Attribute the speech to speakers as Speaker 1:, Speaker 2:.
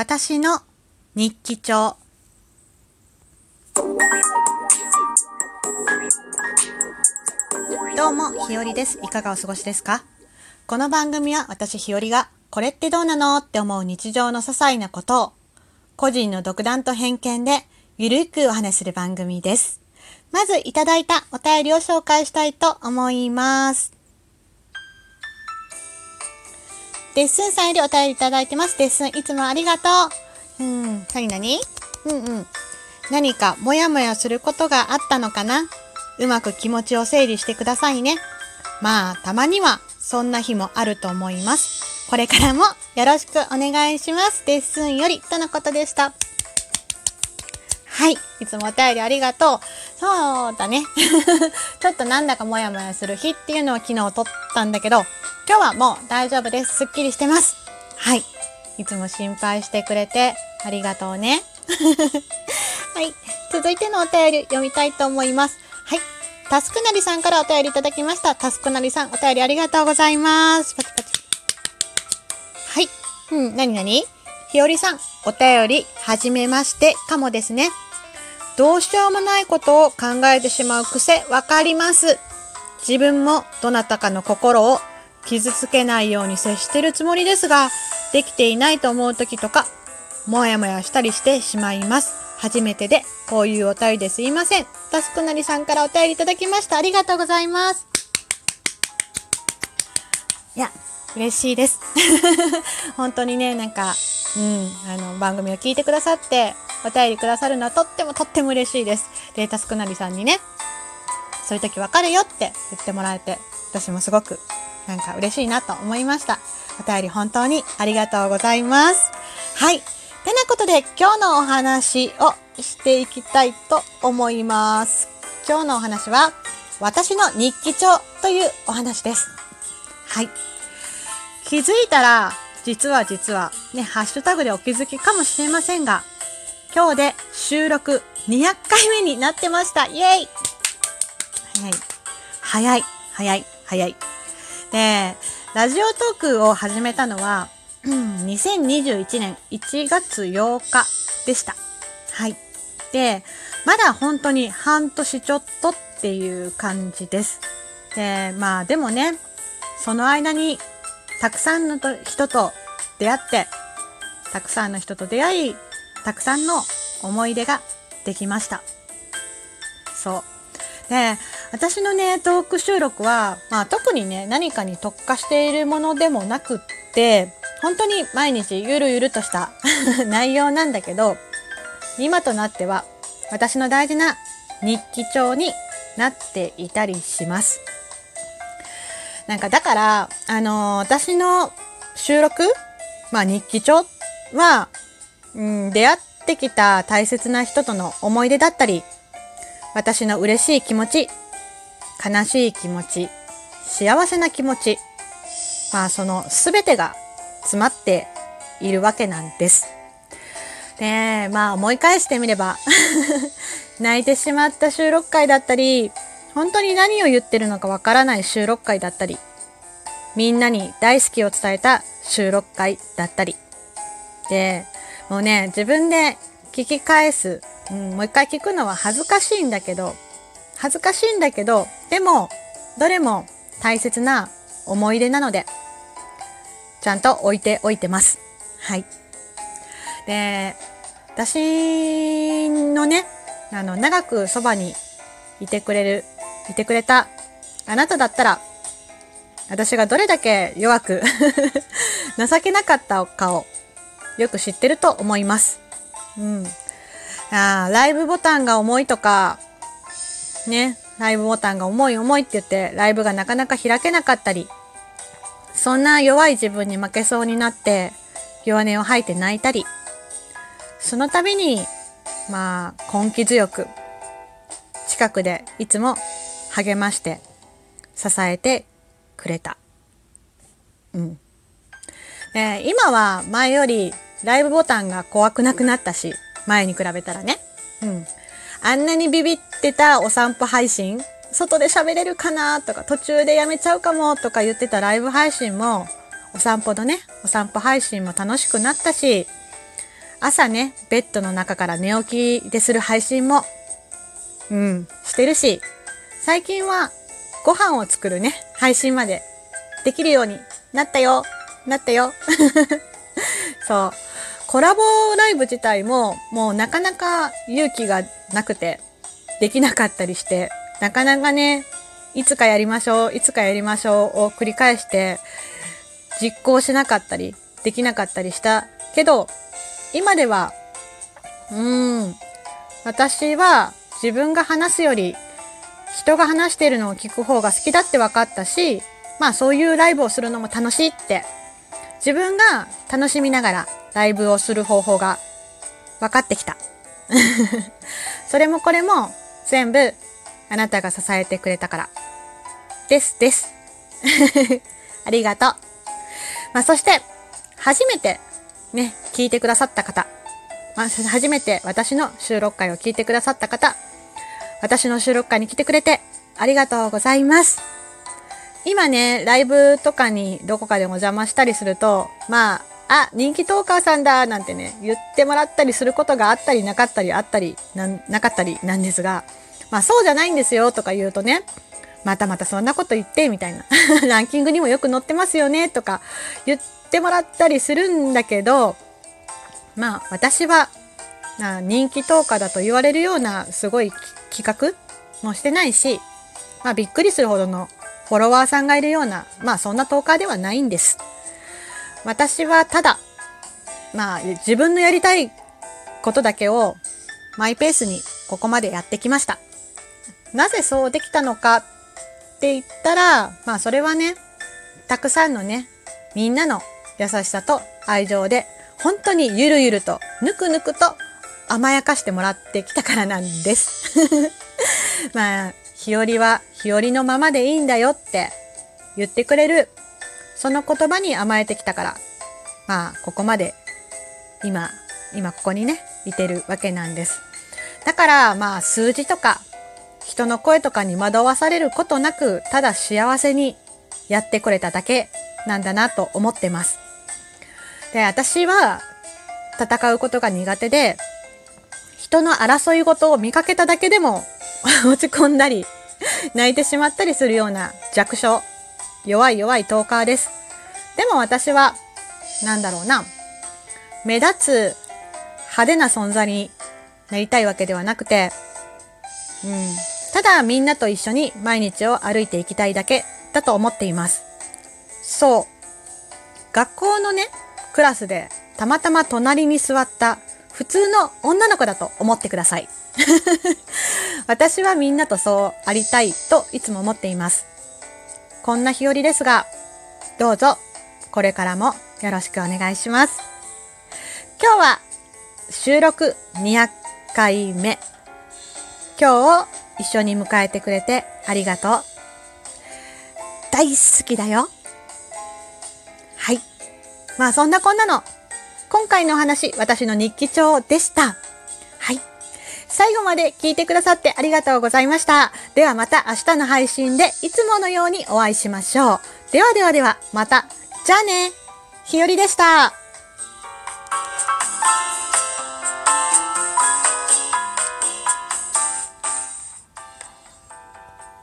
Speaker 1: 私の日記帳どうも、ひよりです。いかがお過ごしですか？この番組は私ひよりがこれってどうなのって思う日常の些細なことを個人の独断と偏見でゆるくお話しする番組です。まずいただいたお便りを紹介したいと思います。デッスンさんよりお便りいただいてます。デッスンいつもありがとう。うん、なになにうんうん。何かモヤモヤすることがあったのかな？うまく気持ちを整理してくださいね。まあ、たまにはそんな日もあると思います。これからもよろしくお願いします。デッスンよりとのことでした。はい。いつもお便りありがとう。そうだね。ちょっとなんだかモヤモヤする日っていうのを昨日撮ったんだけど、今日はもう大丈夫です。すっきりしてます。はい。いつも心配してくれてありがとうね。はい。続いてのお便り読みたいと思います。はい。タスクなりさんからお便りいただきました。タスクなりさん、お便りありがとうございます。パチパチ。はい。うん、なになにひよりさん、お便り、はじめまして、かもですね。どうしようもないことを考えてしまう癖、わかります。自分もどなたかの心を傷つけないように接してるつもりですが、できていないと思う時とか、もやもやしたりしてしまいます。初めてで、こういうお便りですいません。タスクなりさんからお便りいただきました。ありがとうございます。いや、嬉しいです。本当にね、なんか、うん、あの、番組を聞いてくださって、お便りくださるのはとってもとっても嬉しいです。で、タスクなりさんにね、そういう時わかるよって言ってもらえて、私もすごく、なんか嬉しいなと思いました。お便り本当にありがとうございます。はい。てなことで、今日のお話をしていきたいと思います。今日のお話は、私の日記帳というお話です。はい。気づいたら、実は実は、ね、ハッシュタグでお気づきかもしれませんが、今日で収録200回目になってました。イェイ早い。早い。早い。早い。で、ラジオトークを始めたのは、2021年1月8日でした。はい。で、まだ本当に半年ちょっとっていう感じです。で、まあでもね、その間にたくさんの人と出会って、たくさんの人と出会い、たくさんの思い出ができました。そう。で、私のね、トーク収録は、まあ特にね、何かに特化しているものでもなくって、本当に毎日ゆるゆるとした 内容なんだけど、今となっては私の大事な日記帳になっていたりします。なんかだから、あのー私の収録、まあ日記帳は、うん、出会ってきた大切な人との思い出だったり、私の嬉しい気持ち、悲しい気持ち、幸せな気持ち、まあそのすべてが詰まっているわけなんです。で、まあ思い返してみれば、泣いてしまった収録回だったり、本当に何を言ってるのかわからない収録回だったり、みんなに大好きを伝えた収録回だったり。で、もうね、自分で聞き返す、うん、もう一回聞くのは恥ずかしいんだけど、恥ずかしいんだけど、でも、どれも大切な思い出なので、ちゃんと置いておいてます。はい。で、私のね、あの、長くそばにいてくれる、いてくれたあなただったら、私がどれだけ弱く 情けなかったかをよく知ってると思います。うん。あーライブボタンが重いとか、ね、ライブボタンが重い重いって言って、ライブがなかなか開けなかったり、そんな弱い自分に負けそうになって、弱音を吐いて泣いたり、その度に、まあ、根気強く、近くでいつも励まして、支えてくれた。うん。で今は前よりライブボタンが怖くなくなったし、前に比べたらね。うん。あんなにビビってたお散歩配信、外で喋れるかなとか、途中でやめちゃうかもとか言ってたライブ配信も、お散歩のね、お散歩配信も楽しくなったし、朝ね、ベッドの中から寝起きでする配信も、うん、してるし、最近はご飯を作るね、配信までできるようになったよ、なったよ。そう。コラボライブ自体ももうなかなか勇気がなくてできなかったりして、なかなかね、いつかやりましょう、いつかやりましょうを繰り返して実行しなかったり、できなかったりした。けど、今では、うん、私は自分が話すより人が話しているのを聞く方が好きだって分かったし、まあそういうライブをするのも楽しいって自分が楽しみながらライブをする方法が分かってきた。それもこれも全部あなたが支えてくれたから。ですです。ありがとう。まあそして初めてね、聞いてくださった方、まあ、初めて私の収録会を聞いてくださった方、私の収録会に来てくれてありがとうございます。今ね、ライブとかにどこかでお邪魔したりすると、まあ、あ、人気トーカーさんだなんてね、言ってもらったりすることがあったりなかったりあったりな、なかったりなんですが、まあそうじゃないんですよとか言うとね、またまたそんなこと言ってみたいな。ランキングにもよく載ってますよねとか言ってもらったりするんだけど、まあ私はあ人気トーカーだと言われるようなすごい企画もしてないし、まあびっくりするほどのフォロワーさんがいるような、まあそんなトーカーではないんです。私はただ、まあ自分のやりたいことだけをマイペースにここまでやってきました。なぜそうできたのかって言ったら、まあそれはね、たくさんのね、みんなの優しさと愛情で、本当にゆるゆると、ぬくぬくと甘やかしてもらってきたからなんです。まあ、日和は日和のままでいいんだよって言ってくれる、その言葉に甘えてきたから、まあ、ここまで、今、今ここにね、いてるわけなんです。だから、まあ、数字とか、人の声とかに惑わされることなく、ただ幸せにやってくれただけなんだなと思ってます。で、私は戦うことが苦手で、人の争い事を見かけただけでも 落ち込んだり、泣いてしまったりするような弱小、弱い弱いトーカーです。でも私は、なんだろうな、目立つ派手な存在になりたいわけではなくて、うん、ただみんなと一緒に毎日を歩いていきたいだけだと思っています。そう。学校のね、クラスでたまたま隣に座った普通の女の子だと思ってください。私はみんなとそうありたいといつも思っています。こんな日和ですが、どうぞこれからもよろしくお願いします。今日は収録200回目。今日を一緒に迎えてくれてありがとう。大好きだよ。はい。まあそんなこんなの今回のお話、私の日記帳でした。最後まで聞いてくださってありがとうございました。ではまた明日の配信でいつものようにお会いしましょう。ではではでは、また。じゃあね。ひよりでした。